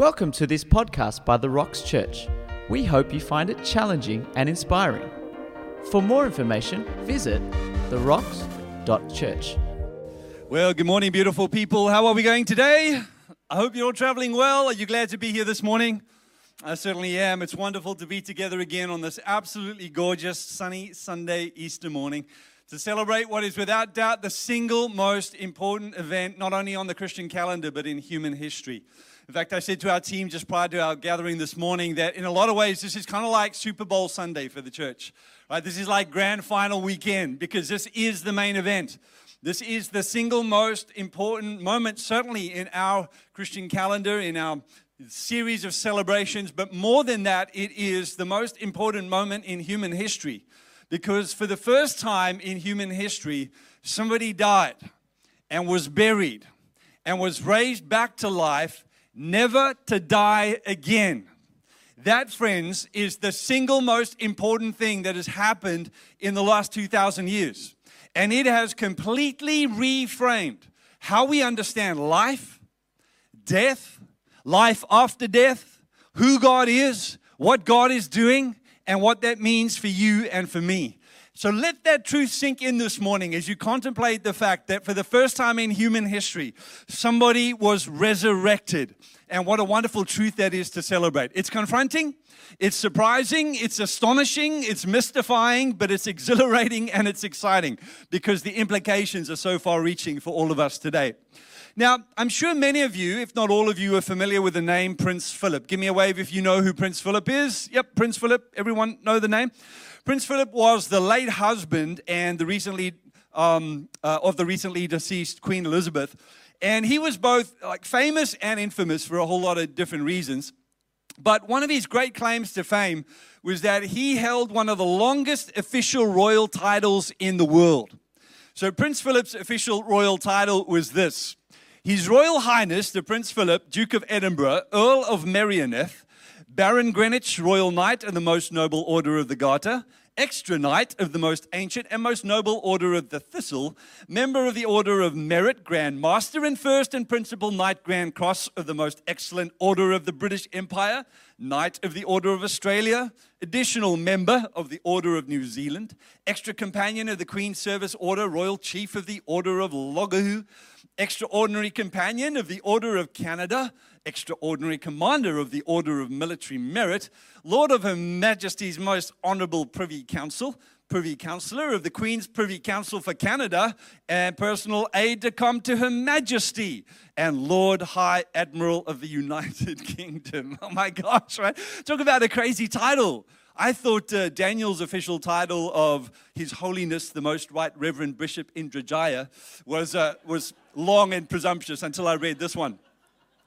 Welcome to this podcast by The Rocks Church. We hope you find it challenging and inspiring. For more information, visit therocks.church. Well, good morning, beautiful people. How are we going today? I hope you're all traveling well. Are you glad to be here this morning? I certainly am. It's wonderful to be together again on this absolutely gorgeous, sunny Sunday Easter morning to celebrate what is without doubt the single most important event, not only on the Christian calendar, but in human history. In fact, I said to our team just prior to our gathering this morning that in a lot of ways, this is kind of like Super Bowl Sunday for the church. Right? This is like grand final weekend because this is the main event. This is the single most important moment, certainly in our Christian calendar, in our series of celebrations. But more than that, it is the most important moment in human history because for the first time in human history, somebody died and was buried and was raised back to life never to die again. That, friends, is the single most important thing that has happened in the last 2,000 years. And it has completely reframed how we understand life, death, life after death, who God is, what God is doing, and what that means for you and for me. So let that truth sink in this morning as you contemplate the fact that for the first time in human history, somebody was resurrected. And what a wonderful truth that is to celebrate. It's confronting, it's surprising, it's astonishing, it's mystifying, but it's exhilarating and it's exciting because the implications are so far reaching for all of us today. Now, I'm sure many of you, if not all of you, are familiar with the name Prince Philip. Give me a wave if you know who Prince Philip is. Yep, Prince Philip. Everyone know the name? Prince Philip was the late husband and the recently um, uh, of the recently deceased Queen Elizabeth, and he was both like famous and infamous for a whole lot of different reasons. But one of his great claims to fame was that he held one of the longest official royal titles in the world. So Prince Philip's official royal title was this. His Royal Highness, the Prince Philip, Duke of Edinburgh, Earl of Merioneth, Baron Greenwich, Royal Knight of the Most Noble Order of the Garter, Extra Knight of the Most Ancient and Most Noble Order of the Thistle, Member of the Order of Merit, Grand Master and First and Principal Knight Grand Cross of the Most Excellent Order of the British Empire, Knight of the Order of Australia, Additional Member of the Order of New Zealand, Extra Companion of the Queen's Service Order, Royal Chief of the Order of Logohu, Extraordinary Companion of the Order of Canada, Extraordinary Commander of the Order of Military Merit, Lord of Her Majesty's Most Honorable Privy Council, Privy Councillor of the Queen's Privy Council for Canada, and personal aide-de-camp to Her Majesty, and Lord High Admiral of the United Kingdom. Oh my gosh, right? Talk about a crazy title. I thought uh, Daniel's official title of His Holiness, the Most Right Reverend Bishop Indrajaya, was, uh, was long and presumptuous until I read this one.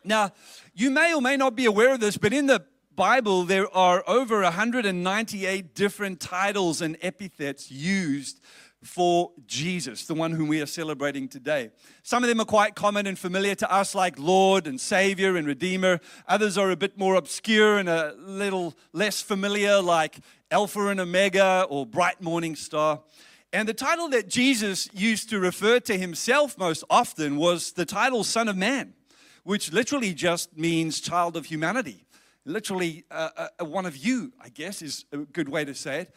Now, you may or may not be aware of this, but in the Bible, there are over 198 different titles and epithets used for Jesus, the one whom we are celebrating today. Some of them are quite common and familiar to us, like Lord and Savior and Redeemer. Others are a bit more obscure and a little less familiar, like Alpha and Omega or Bright Morning Star. And the title that Jesus used to refer to himself most often was the title Son of Man, which literally just means child of humanity. Literally, uh, uh, one of you, I guess, is a good way to say it.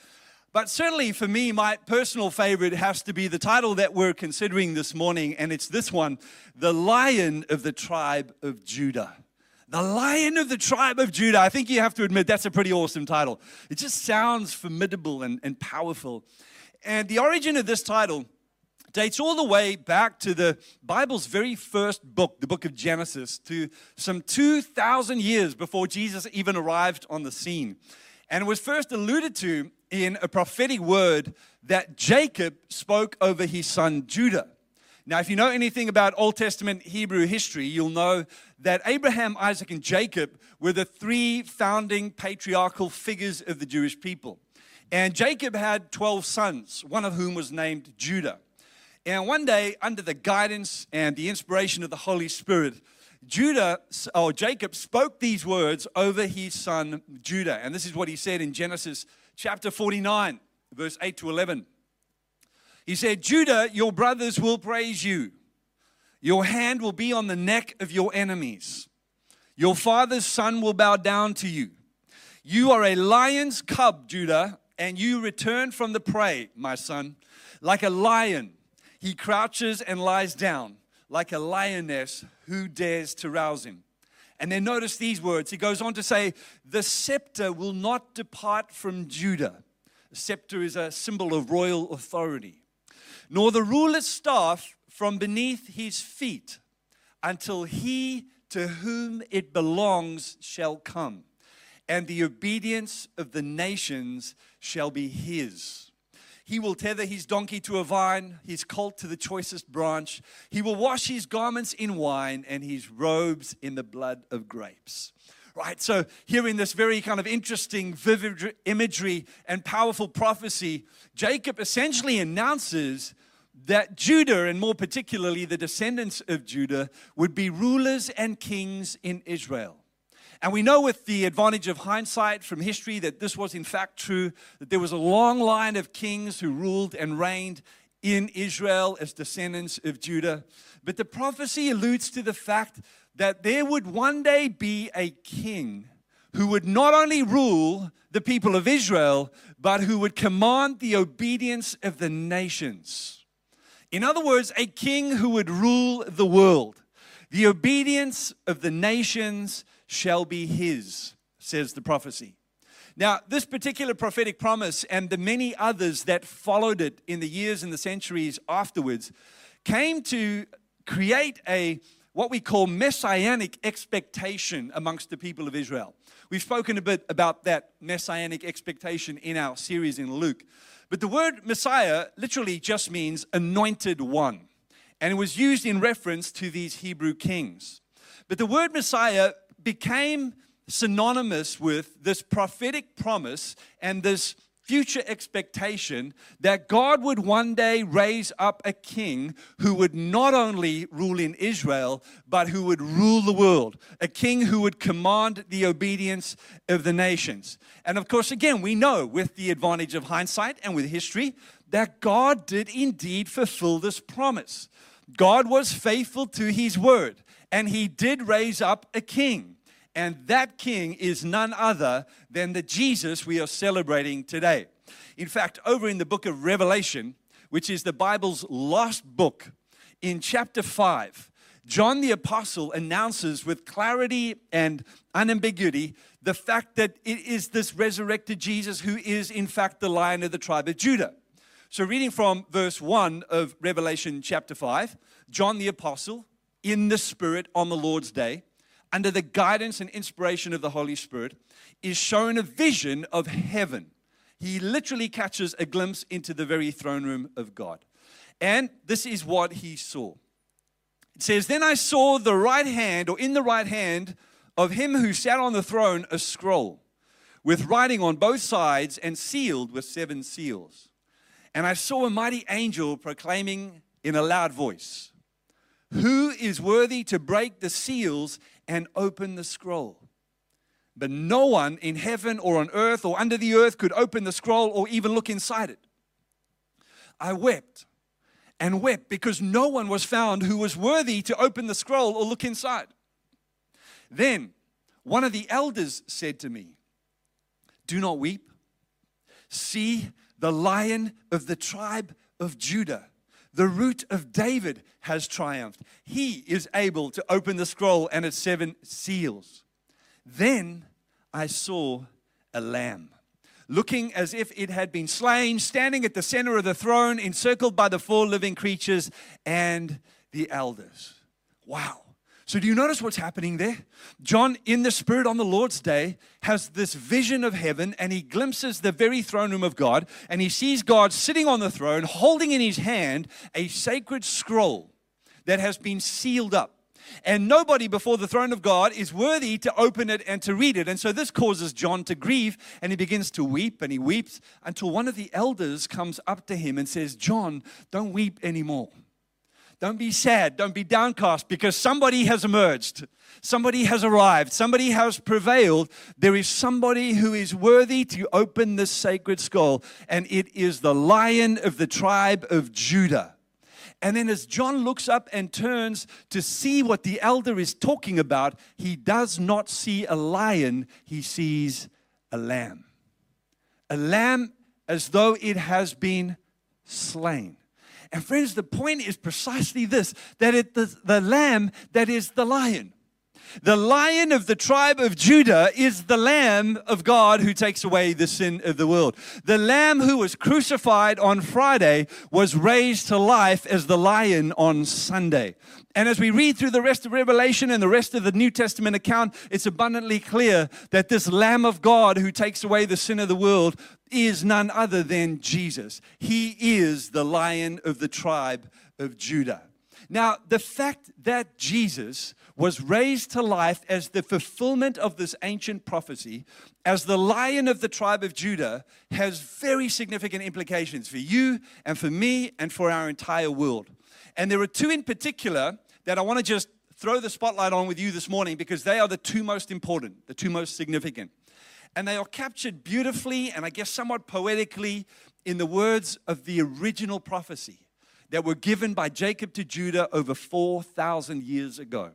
But certainly for me, my personal favorite has to be the title that we're considering this morning, and it's this one The Lion of the Tribe of Judah. The Lion of the Tribe of Judah. I think you have to admit that's a pretty awesome title. It just sounds formidable and, and powerful. And the origin of this title dates all the way back to the Bible's very first book, the book of Genesis, to some 2,000 years before Jesus even arrived on the scene. And was first alluded to in a prophetic word that Jacob spoke over his son Judah. Now, if you know anything about Old Testament Hebrew history, you'll know that Abraham, Isaac, and Jacob were the three founding patriarchal figures of the Jewish people. And Jacob had 12 sons, one of whom was named Judah. And one day, under the guidance and the inspiration of the Holy Spirit, Judah or Jacob spoke these words over his son Judah. And this is what he said in Genesis chapter 49, verse 8 to 11. He said, Judah, your brothers will praise you. Your hand will be on the neck of your enemies. Your father's son will bow down to you. You are a lion's cub, Judah, and you return from the prey, my son. Like a lion, he crouches and lies down. Like a lioness, who dares to rouse him? And then notice these words. He goes on to say, The scepter will not depart from Judah. The scepter is a symbol of royal authority, nor the ruler's staff from beneath his feet until he to whom it belongs shall come, and the obedience of the nations shall be his. He will tether his donkey to a vine, his colt to the choicest branch. He will wash his garments in wine and his robes in the blood of grapes. Right, so here in this very kind of interesting, vivid imagery and powerful prophecy, Jacob essentially announces that Judah, and more particularly the descendants of Judah, would be rulers and kings in Israel. And we know with the advantage of hindsight from history that this was in fact true, that there was a long line of kings who ruled and reigned in Israel as descendants of Judah. But the prophecy alludes to the fact that there would one day be a king who would not only rule the people of Israel, but who would command the obedience of the nations. In other words, a king who would rule the world. The obedience of the nations shall be his, says the prophecy. Now, this particular prophetic promise and the many others that followed it in the years and the centuries afterwards came to create a what we call messianic expectation amongst the people of Israel. We've spoken a bit about that messianic expectation in our series in Luke. But the word Messiah literally just means anointed one. And it was used in reference to these Hebrew kings. But the word Messiah became synonymous with this prophetic promise and this future expectation that God would one day raise up a king who would not only rule in Israel, but who would rule the world, a king who would command the obedience of the nations. And of course, again, we know with the advantage of hindsight and with history that God did indeed fulfill this promise. God was faithful to his word, and he did raise up a king. And that king is none other than the Jesus we are celebrating today. In fact, over in the book of Revelation, which is the Bible's last book, in chapter 5, John the Apostle announces with clarity and unambiguity the fact that it is this resurrected Jesus who is, in fact, the lion of the tribe of Judah. So, reading from verse 1 of Revelation chapter 5, John the Apostle, in the Spirit on the Lord's day, under the guidance and inspiration of the Holy Spirit, is shown a vision of heaven. He literally catches a glimpse into the very throne room of God. And this is what he saw. It says, Then I saw the right hand, or in the right hand of him who sat on the throne, a scroll with writing on both sides and sealed with seven seals. And I saw a mighty angel proclaiming in a loud voice, Who is worthy to break the seals and open the scroll. But no one in heaven or on earth or under the earth could open the scroll or even look inside it. I wept and wept because no one was found who was worthy to open the scroll or look inside. Then one of the elders said to me, Do not weep. See, the lion of the tribe of Judah the root of David has triumphed. He is able to open the scroll and its seven seals. Then I saw a lamb, looking as if it had been slain, standing at the center of the throne, encircled by the four living creatures and the elders. Wow. So, do you notice what's happening there? John, in the Spirit on the Lord's day, has this vision of heaven and he glimpses the very throne room of God and he sees God sitting on the throne, holding in his hand a sacred scroll that has been sealed up. And nobody before the throne of God is worthy to open it and to read it. And so this causes John to grieve and he begins to weep and he weeps until one of the elders comes up to him and says, John, don't weep anymore. Don't be sad. Don't be downcast because somebody has emerged. Somebody has arrived. Somebody has prevailed. There is somebody who is worthy to open this sacred scroll, and it is the lion of the tribe of Judah. And then, as John looks up and turns to see what the elder is talking about, he does not see a lion, he sees a lamb. A lamb as though it has been slain. And, friends, the point is precisely this that it, the, the lamb that is the lion. The lion of the tribe of Judah is the lamb of God who takes away the sin of the world. The lamb who was crucified on Friday was raised to life as the lion on Sunday. And as we read through the rest of Revelation and the rest of the New Testament account, it's abundantly clear that this Lamb of God who takes away the sin of the world is none other than Jesus. He is the lion of the tribe of Judah. Now, the fact that Jesus was raised to life as the fulfillment of this ancient prophecy, as the lion of the tribe of Judah, has very significant implications for you and for me and for our entire world. And there are two in particular that I want to just throw the spotlight on with you this morning because they are the two most important, the two most significant. And they are captured beautifully and I guess somewhat poetically in the words of the original prophecy that were given by Jacob to Judah over 4,000 years ago.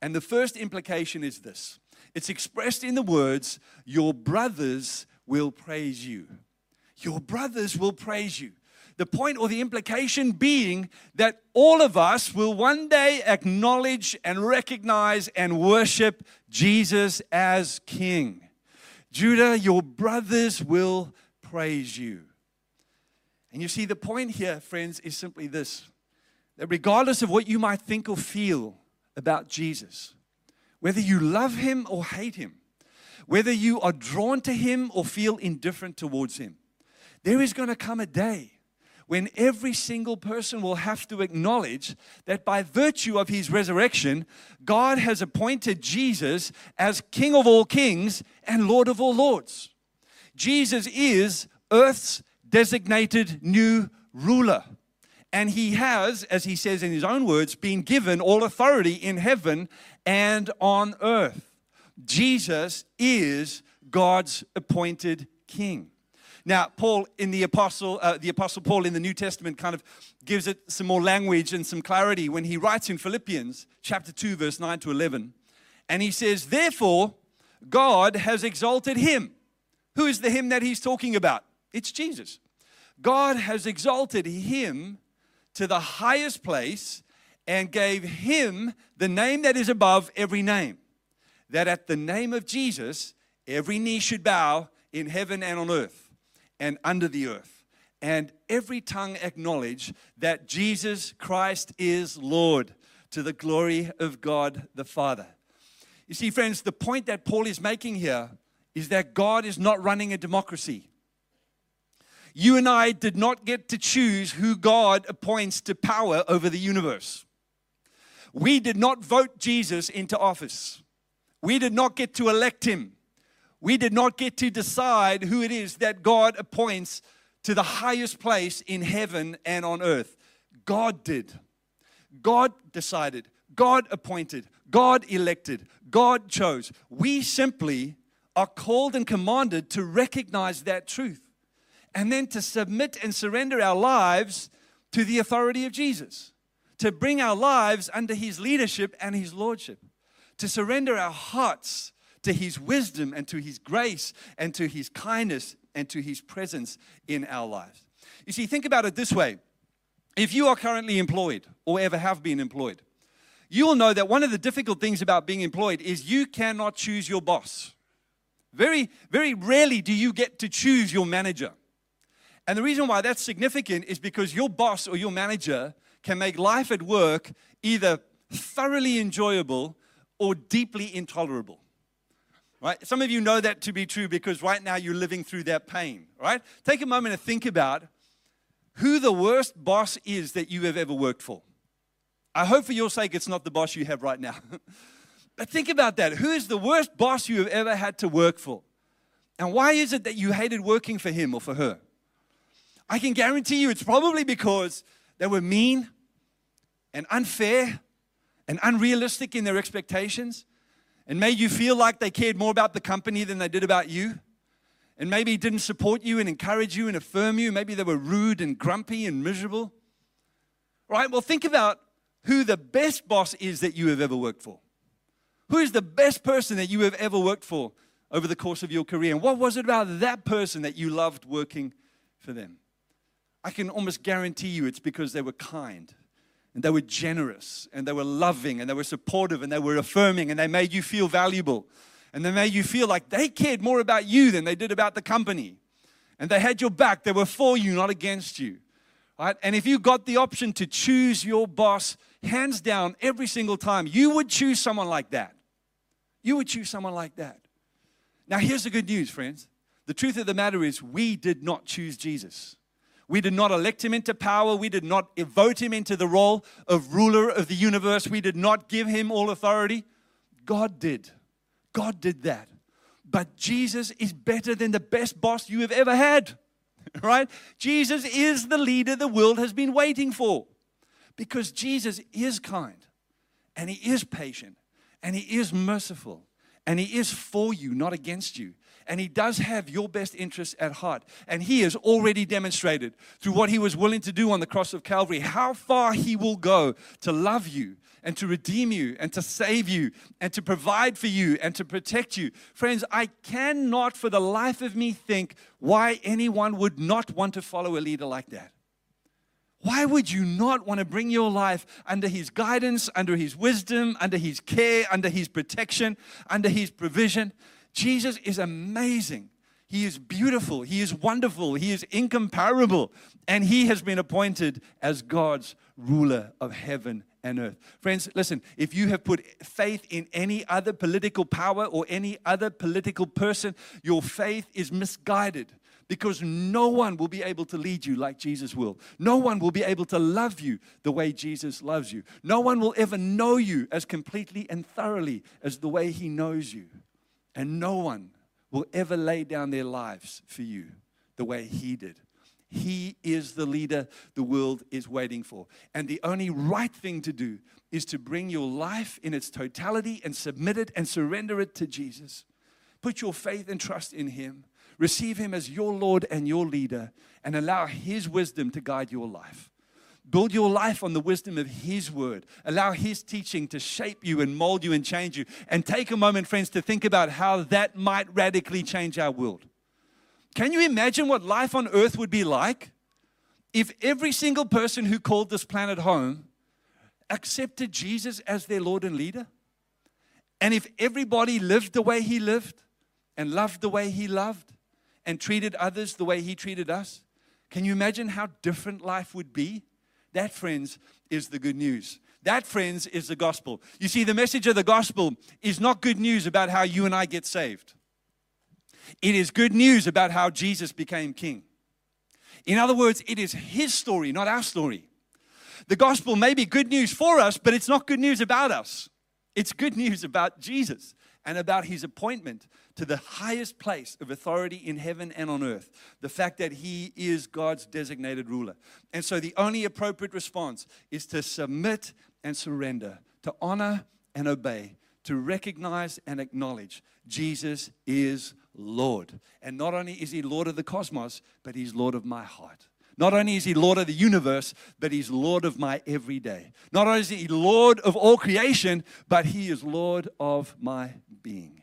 And the first implication is this it's expressed in the words, Your brothers will praise you. Your brothers will praise you. The point or the implication being that all of us will one day acknowledge and recognize and worship Jesus as King. Judah, your brothers will praise you. And you see, the point here, friends, is simply this that regardless of what you might think or feel about Jesus, whether you love him or hate him, whether you are drawn to him or feel indifferent towards him, there is going to come a day when every single person will have to acknowledge that by virtue of his resurrection, God has appointed Jesus as King of all kings and Lord of all lords. Jesus is earth's designated new ruler. And he has, as he says in his own words, been given all authority in heaven and on earth. Jesus is God's appointed king. Now, Paul in the apostle, uh, the apostle Paul in the New Testament kind of gives it some more language and some clarity when he writes in Philippians chapter 2, verse 9 to 11. And he says, Therefore, God has exalted him. Who is the him that he's talking about? It's Jesus. God has exalted him to the highest place and gave him the name that is above every name. That at the name of Jesus, every knee should bow in heaven and on earth and under the earth, and every tongue acknowledge that Jesus Christ is Lord to the glory of God the Father. You see, friends, the point that Paul is making here is that God is not running a democracy. You and I did not get to choose who God appoints to power over the universe. We did not vote Jesus into office. We did not get to elect him. We did not get to decide who it is that God appoints to the highest place in heaven and on earth. God did. God decided. God appointed. God elected. God chose. We simply are called and commanded to recognize that truth and then to submit and surrender our lives to the authority of Jesus, to bring our lives under His leadership and His lordship, to surrender our hearts to His wisdom and to His grace and to His kindness and to His presence in our lives. You see, think about it this way if you are currently employed or ever have been employed, you will know that one of the difficult things about being employed is you cannot choose your boss. Very, very rarely do you get to choose your manager. And the reason why that's significant is because your boss or your manager can make life at work either thoroughly enjoyable or deeply intolerable. Right? Some of you know that to be true because right now you're living through that pain, right? Take a moment to think about who the worst boss is that you have ever worked for. I hope for your sake it's not the boss you have right now. but think about that. Who is the worst boss you have ever had to work for? And why is it that you hated working for him or for her? I can guarantee you it's probably because they were mean and unfair and unrealistic in their expectations and made you feel like they cared more about the company than they did about you. And maybe didn't support you and encourage you and affirm you. Maybe they were rude and grumpy and miserable. Right? well, think about who the best boss is that you have ever worked for. Who is the best person that you have ever worked for over the course of your career? And what was it about that person that you loved working for them? I can almost guarantee you it's because they were kind and they were generous and they were loving and they were supportive and they were affirming and they made you feel valuable and they made you feel like they cared more about you than they did about the company. And they had your back, they were for you, not against you. Right? And if you got the option to choose your boss, hands down, every single time, you would choose someone like that. You would choose someone like that. Now, here's the good news, friends. The truth of the matter is, we did not choose Jesus. We did not elect him into power. We did not vote him into the role of ruler of the universe. We did not give him all authority. God did. God did that. But Jesus is better than the best boss you have ever had, right? Jesus is the leader the world has been waiting for because Jesus is kind and he is patient and he is merciful and he is for you, not against you. And he does have your best interests at heart. And he has already demonstrated through what he was willing to do on the cross of Calvary how far he will go to love you and to redeem you and to save you and to provide for you and to protect you. Friends, I cannot for the life of me think why anyone would not want to follow a leader like that. Why would you not want to bring your life under His guidance, under His wisdom, under His care, under His protection, under His provision? Jesus is amazing. He is beautiful. He is wonderful. He is incomparable. And He has been appointed as God's ruler of heaven and earth. Friends, listen, if you have put faith in any other political power or any other political person, your faith is misguided because no one will be able to lead you like Jesus will. No one will be able to love you the way Jesus loves you. No one will ever know you as completely and thoroughly as the way He knows you. And no one will ever lay down their lives for you the way He did. He is the leader the world is waiting for. And the only right thing to do is to bring your life in its totality and submit it and surrender it to Jesus. Put your faith and trust in Him Receive Him as your Lord and your leader and allow His wisdom to guide your life. Build your life on the wisdom of His word. Allow His teaching to shape you and mold you and change you. And take a moment, friends, to think about how that might radically change our world. Can you imagine what life on earth would be like if every single person who called this planet home accepted Jesus as their Lord and leader? And if everybody lived the way He lived and loved the way He loved? And treated others the way he treated us? Can you imagine how different life would be? That, friends, is the good news. That, friends, is the gospel. You see, the message of the gospel is not good news about how you and I get saved, it is good news about how Jesus became king. In other words, it is his story, not our story. The gospel may be good news for us, but it's not good news about us. It's good news about Jesus and about his appointment to the highest place of authority in heaven and on earth. The fact that he is God's designated ruler. And so the only appropriate response is to submit and surrender, to honor and obey, to recognize and acknowledge Jesus is Lord. And not only is he Lord of the cosmos, but he's Lord of my heart. Not only is he Lord of the universe, but he's Lord of my everyday. Not only is he Lord of all creation, but he is Lord of my being.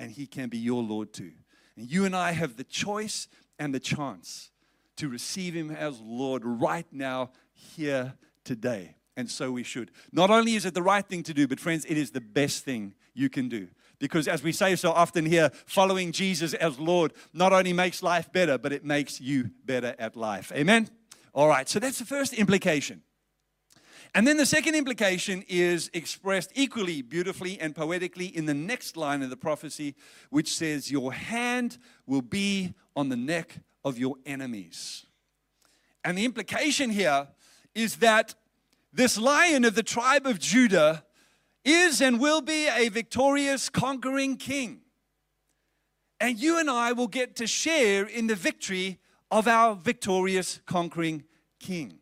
And he can be your Lord too. And you and I have the choice and the chance to receive him as Lord right now, here, today. And so we should. Not only is it the right thing to do, but friends, it is the best thing you can do. Because as we say so often here, following Jesus as Lord not only makes life better, but it makes you better at life. Amen? All right, so that's the first implication. And then the second implication is expressed equally beautifully and poetically in the next line of the prophecy, which says, Your hand will be on the neck of your enemies. And the implication here is that this lion of the tribe of Judah is and will be a victorious, conquering king. And you and I will get to share in the victory of our victorious, conquering king.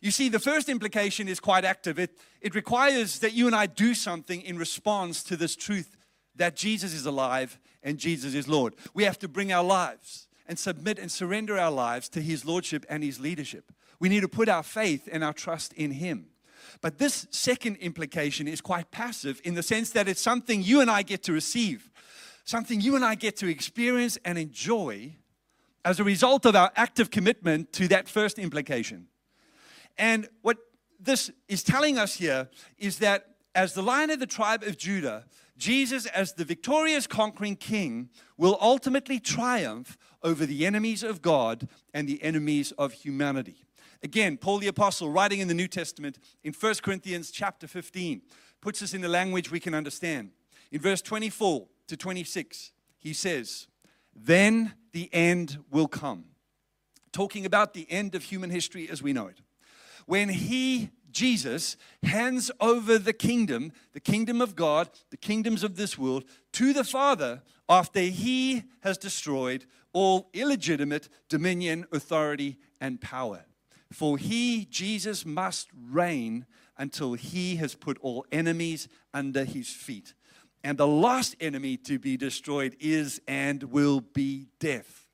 You see, the first implication is quite active. It, it requires that you and I do something in response to this truth that Jesus is alive and Jesus is Lord. We have to bring our lives and submit and surrender our lives to His Lordship and His leadership. We need to put our faith and our trust in Him. But this second implication is quite passive in the sense that it's something you and I get to receive, something you and I get to experience and enjoy as a result of our active commitment to that first implication. And what this is telling us here is that as the lion of the tribe of Judah, Jesus, as the victorious conquering king, will ultimately triumph over the enemies of God and the enemies of humanity. Again, Paul the apostle writing in the New Testament in 1 Corinthians chapter 15 puts us in the language we can understand. In verse 24 to 26, he says, "Then the end will come." Talking about the end of human history as we know it. When he Jesus hands over the kingdom, the kingdom of God, the kingdoms of this world, to the Father after he has destroyed all illegitimate dominion, authority, and power. For he, Jesus, must reign until he has put all enemies under his feet. And the last enemy to be destroyed is and will be death.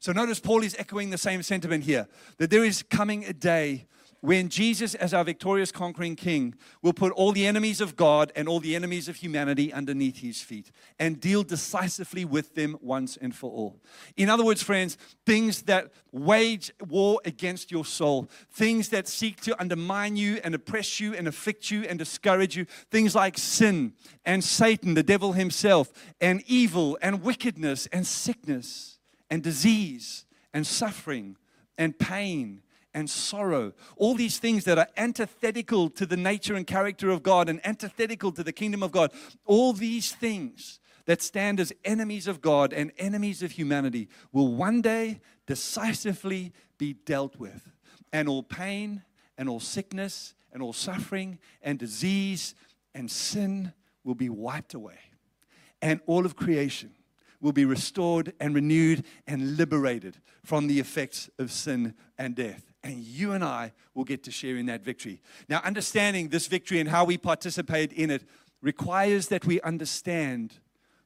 So notice Paul is echoing the same sentiment here that there is coming a day when Jesus, as our victorious conquering king, will put all the enemies of God and all the enemies of humanity underneath his feet and deal decisively with them once and for all. In other words, friends, things that wage war against your soul, things that seek to undermine you and oppress you and afflict you and discourage you, things like sin and Satan, the devil himself, and evil and wickedness and sickness and disease and suffering and pain and sorrow, all these things that are antithetical to the nature and character of God and antithetical to the kingdom of God, all these things that stand as enemies of God and enemies of humanity will one day decisively be dealt with. And all pain and all sickness and all suffering and disease and sin will be wiped away. And all of creation will be restored and renewed and liberated from the effects of sin and death and you and I will get to share in that victory. Now, understanding this victory and how we participate in it requires that we understand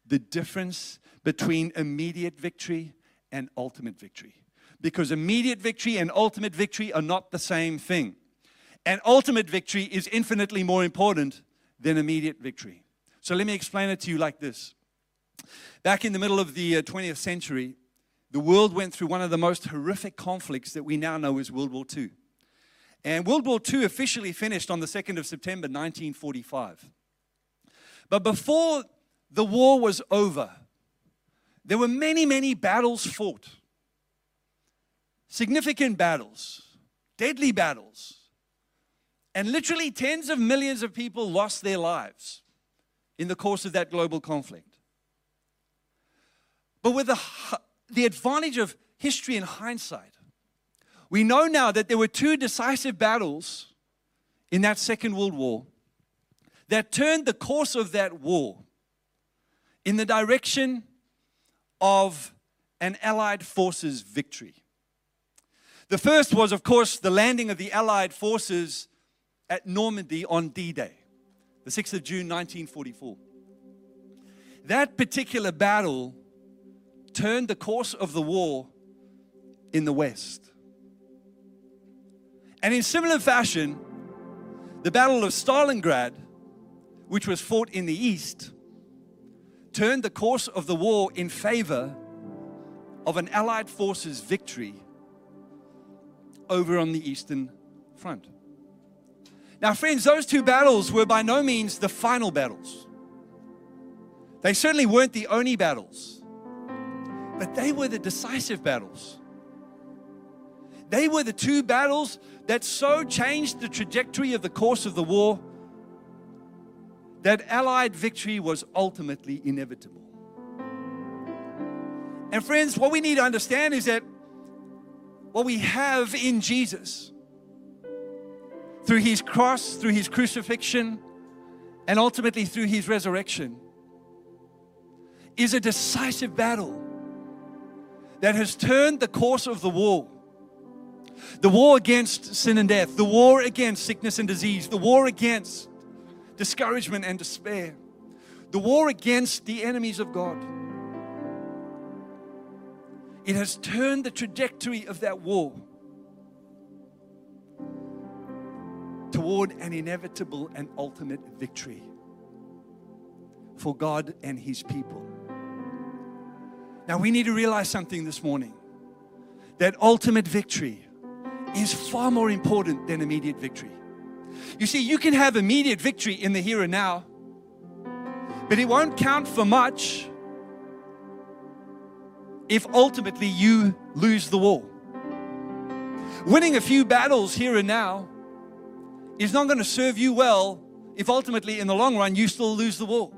the difference between immediate victory and ultimate victory. Because immediate victory and ultimate victory are not the same thing. And ultimate victory is infinitely more important than immediate victory. So let me explain it to you like this. Back in the middle of the 20th uh, century, the world went through one of the most horrific conflicts that we now know as World War II. And World War II officially finished on the 2nd of September 1945. But before the war was over, there were many, many battles fought. Significant battles, deadly battles. And literally tens of millions of people lost their lives in the course of that global conflict. But with the the advantage of history and hindsight. We know now that there were two decisive battles in that Second World War that turned the course of that war in the direction of an Allied forces victory. The first was, of course, the landing of the Allied forces at Normandy on D Day, the 6th of June 1944. That particular battle turned the course of the war in the West. And in similar fashion, the Battle of Stalingrad, which was fought in the East, turned the course of the war in favor of an Allied forces victory over on the Eastern Front. Now, friends, those two battles were by no means the final battles. They certainly weren't the only battles. But they were the decisive battles. They were the two battles that so changed the trajectory of the course of the war that Allied victory was ultimately inevitable. And, friends, what we need to understand is that what we have in Jesus through his cross, through his crucifixion, and ultimately through his resurrection is a decisive battle that has turned the course of the war. The war against sin and death, the war against sickness and disease, the war against discouragement and despair, the war against the enemies of God. It has turned the trajectory of that war toward an inevitable and ultimate victory for God and His people. Now, we need to realize something this morning that ultimate victory is far more important than immediate victory. You see, you can have immediate victory in the here and now, but it won't count for much if ultimately you lose the war. Winning a few battles here and now is not going to serve you well if ultimately in the long run you still lose the war.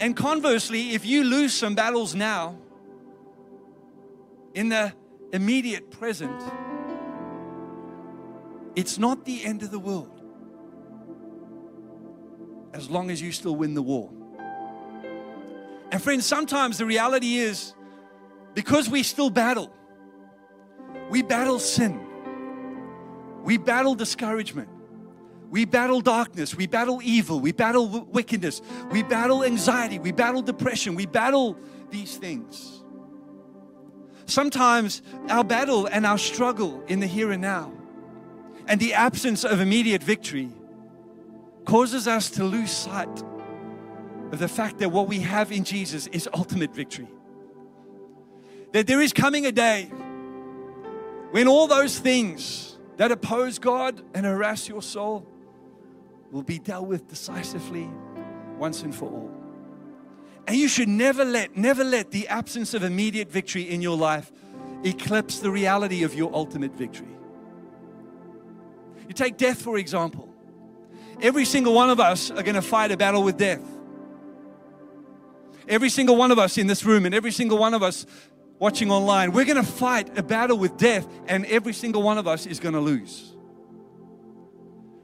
And conversely, if you lose some battles now, in the immediate present, it's not the end of the world as long as you still win the war. And friends, sometimes the reality is because we still battle, we battle sin, we battle discouragement, we battle darkness, we battle evil, we battle wickedness, we battle anxiety, we battle depression, we battle these things. Sometimes our battle and our struggle in the here and now and the absence of immediate victory causes us to lose sight of the fact that what we have in Jesus is ultimate victory. That there is coming a day when all those things that oppose God and harass your soul will be dealt with decisively once and for all. And you should never let, never let the absence of immediate victory in your life eclipse the reality of your ultimate victory. You take death, for example. Every single one of us are going to fight a battle with death. Every single one of us in this room and every single one of us watching online, we're going to fight a battle with death, and every single one of us is going to lose.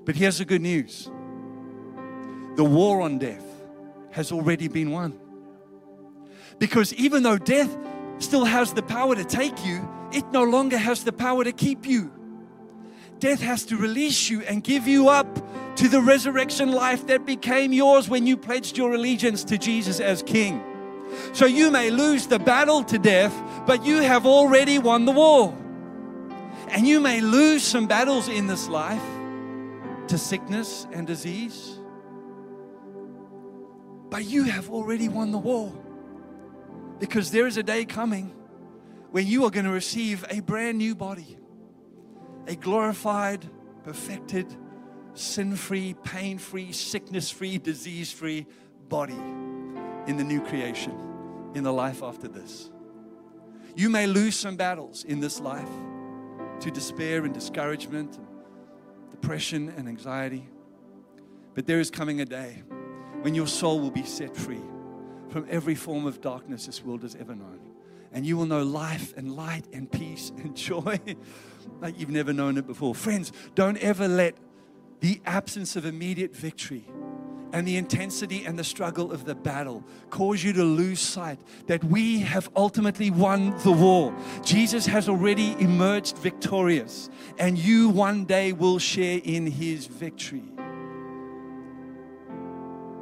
But here's the good news the war on death has already been won. Because even though death still has the power to take you, it no longer has the power to keep you. Death has to release you and give you up to the resurrection life that became yours when you pledged your allegiance to Jesus as King. So you may lose the battle to death, but you have already won the war. And you may lose some battles in this life to sickness and disease, but you have already won the war. Because there is a day coming when you are going to receive a brand new body, a glorified, perfected, sin free, pain free, sickness free, disease free body in the new creation, in the life after this. You may lose some battles in this life to despair and discouragement, depression and anxiety. But there is coming a day when your soul will be set free from every form of darkness this world has ever known. And you will know life and light and peace and joy like you've never known it before. Friends, don't ever let the absence of immediate victory and the intensity and the struggle of the battle cause you to lose sight that we have ultimately won the war. Jesus has already emerged victorious, and you one day will share in his victory.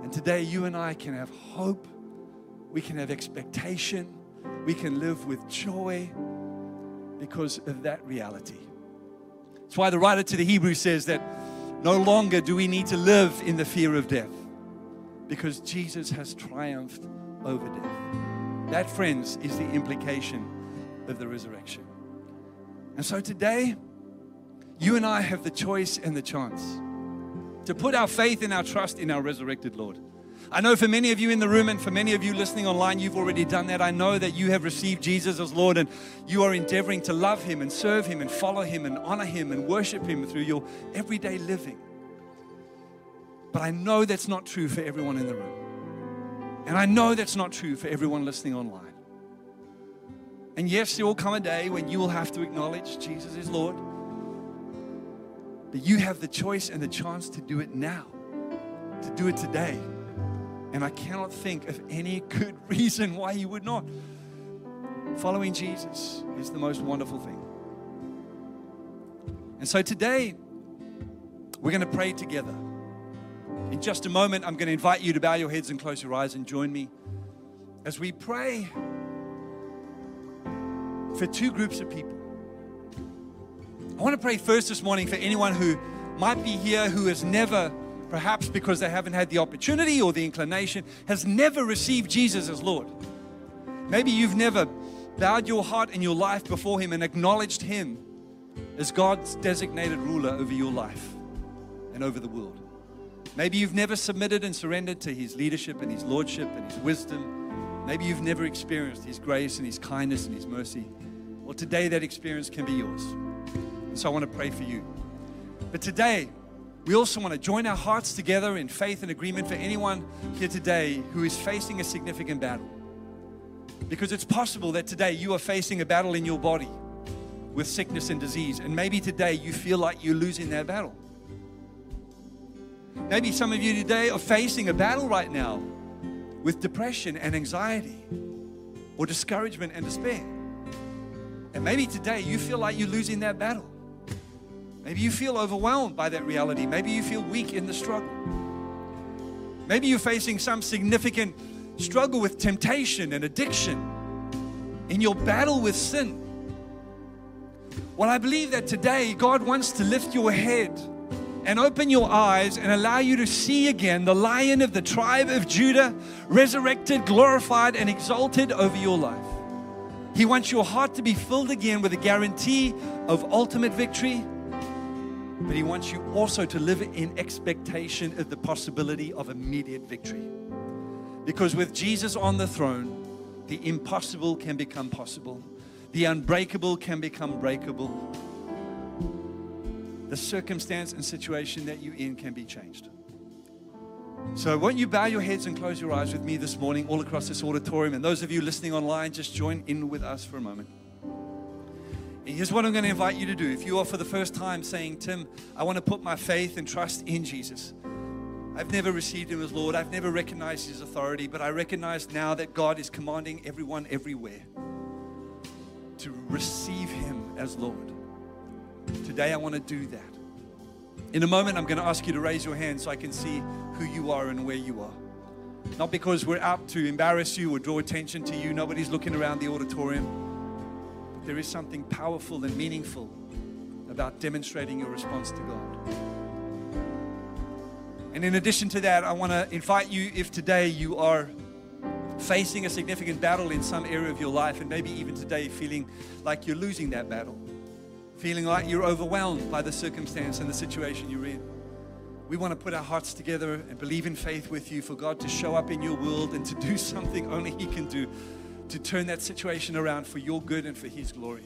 And today, you and I can have hope, we can have expectation, we can live with joy because of that reality. That's why the writer to the Hebrews says that no longer do we need to live in the fear of death because Jesus has triumphed over death. That, friends, is the implication of the resurrection. And so today, you and I have the choice and the chance to put our faith and our trust in our resurrected Lord. I know for many of you in the room and for many of you listening online, you've already done that. I know that you have received Jesus as Lord and you are endeavoring to love Him and serve Him and follow Him and honor Him and worship Him through your everyday living. But I know that's not true for everyone in the room. And I know that's not true for everyone listening online. And yes, there will come a day when you will have to acknowledge Jesus is Lord. But you have the choice and the chance to do it now, to do it today. And I cannot think of any good reason why you would not. Following Jesus is the most wonderful thing. And so today, we're going to pray together. In just a moment, I'm going to invite you to bow your heads and close your eyes and join me as we pray for two groups of people. I want to pray first this morning for anyone who might be here who has never, perhaps because they haven't had the opportunity or the inclination, has never received Jesus as Lord. Maybe you've never bowed your heart and your life before Him and acknowledged Him as God's designated ruler over your life and over the world. Maybe you've never submitted and surrendered to His leadership and His lordship and His wisdom. Maybe you've never experienced His grace and His kindness and His mercy. Well, today that experience can be yours. And so I want to pray for you. But today, we also want to join our hearts together in faith and agreement for anyone here today who is facing a significant battle. Because it's possible that today you are facing a battle in your body with sickness and disease. And maybe today you feel like you're losing that battle. Maybe some of you today are facing a battle right now with depression and anxiety or discouragement and despair. And maybe today you feel like you're losing that battle. Maybe you feel overwhelmed by that reality. Maybe you feel weak in the struggle. Maybe you're facing some significant struggle with temptation and addiction in your battle with sin. Well, I believe that today God wants to lift your head and open your eyes and allow you to see again the lion of the tribe of Judah, resurrected, glorified, and exalted over your life. He wants your heart to be filled again with a guarantee of ultimate victory, but He wants you also to live in expectation of the possibility of immediate victory. Because with Jesus on the throne, the impossible can become possible, the unbreakable can become breakable the circumstance and situation that you're in can be changed. So, won't you bow your heads and close your eyes with me this morning, all across this auditorium? And those of you listening online, just join in with us for a moment. And here's what I'm going to invite you to do. If you are for the first time saying, Tim, I want to put my faith and trust in Jesus. I've never received him as Lord. I've never recognized his authority, but I recognize now that God is commanding everyone everywhere to receive him as Lord. Today, I want to do that. In a moment, I'm going to ask you to raise your hand so I can see who you are and where you are. Not because we're out to embarrass you or draw attention to you, nobody's looking around the auditorium. But there is something powerful and meaningful about demonstrating your response to God. And in addition to that, I want to invite you if today you are facing a significant battle in some area of your life, and maybe even today feeling like you're losing that battle feeling like you're overwhelmed by the circumstance and the situation you're in. We want to put our hearts together and believe in faith with you for God to show up in your world and to do something only He can do to turn that situation around for your good and for His glory.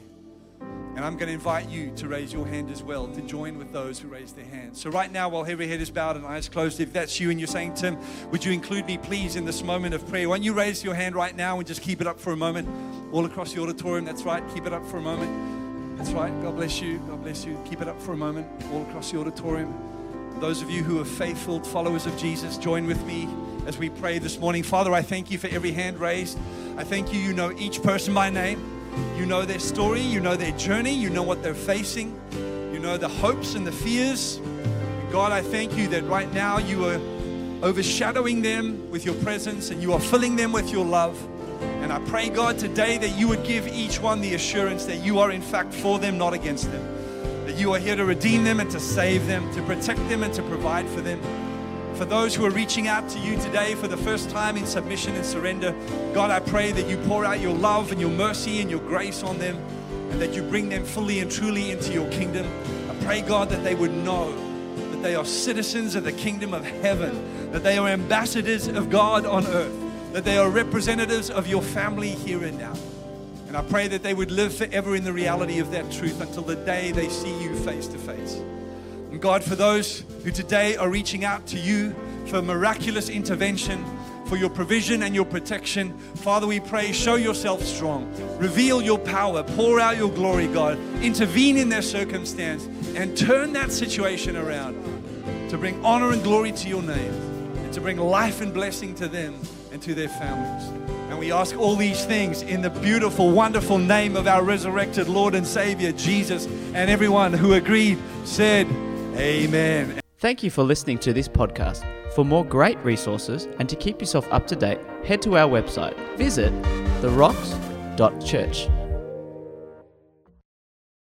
And I'm going to invite you to raise your hand as well, to join with those who raise their hands. So, right now, while every head is bowed and eyes closed, if that's you and you're saying, Tim, would you include me, please, in this moment of prayer? Why don't you raise your hand right now and just keep it up for a moment all across the auditorium? That's right, keep it up for a moment. That's right. God bless you. God bless you. Keep it up for a moment all across the auditorium. Those of you who are faithful followers of Jesus, join with me as we pray this morning. Father, I thank you for every hand raised. I thank you. You know each person by name. You know their story. You know their journey. You know what they're facing. You know the hopes and the fears. God, I thank you that right now you are overshadowing them with your presence and you are filling them with your love. And I pray, God, today that you would give each one the assurance that you are, in fact, for them, not against them. That you are here to redeem them and to save them, to protect them and to provide for them. For those who are reaching out to you today for the first time in submission and surrender, God, I pray that you pour out your love and your mercy and your grace on them and that you bring them fully and truly into your kingdom. I pray, God, that they would know that they are citizens of the kingdom of heaven, that they are ambassadors of God on earth that they are representatives of your family here and now. And I pray that they would live forever in the reality of that truth until the day they see you face to face. And God, for those who today are reaching out to you for miraculous intervention, for your provision and your protection, Father, we pray, show yourself strong. Reveal your power. Pour out your glory, God. Intervene in their circumstance and turn that situation around to bring honor and glory to your name and to bring life and blessing to them and to their families. And we ask all these things in the beautiful, wonderful name of our resurrected Lord and Savior, Jesus. And everyone who agreed said, Amen. Thank you for listening to this podcast. For more great resources and to keep yourself up to date, head to our website. Visit therocks.church.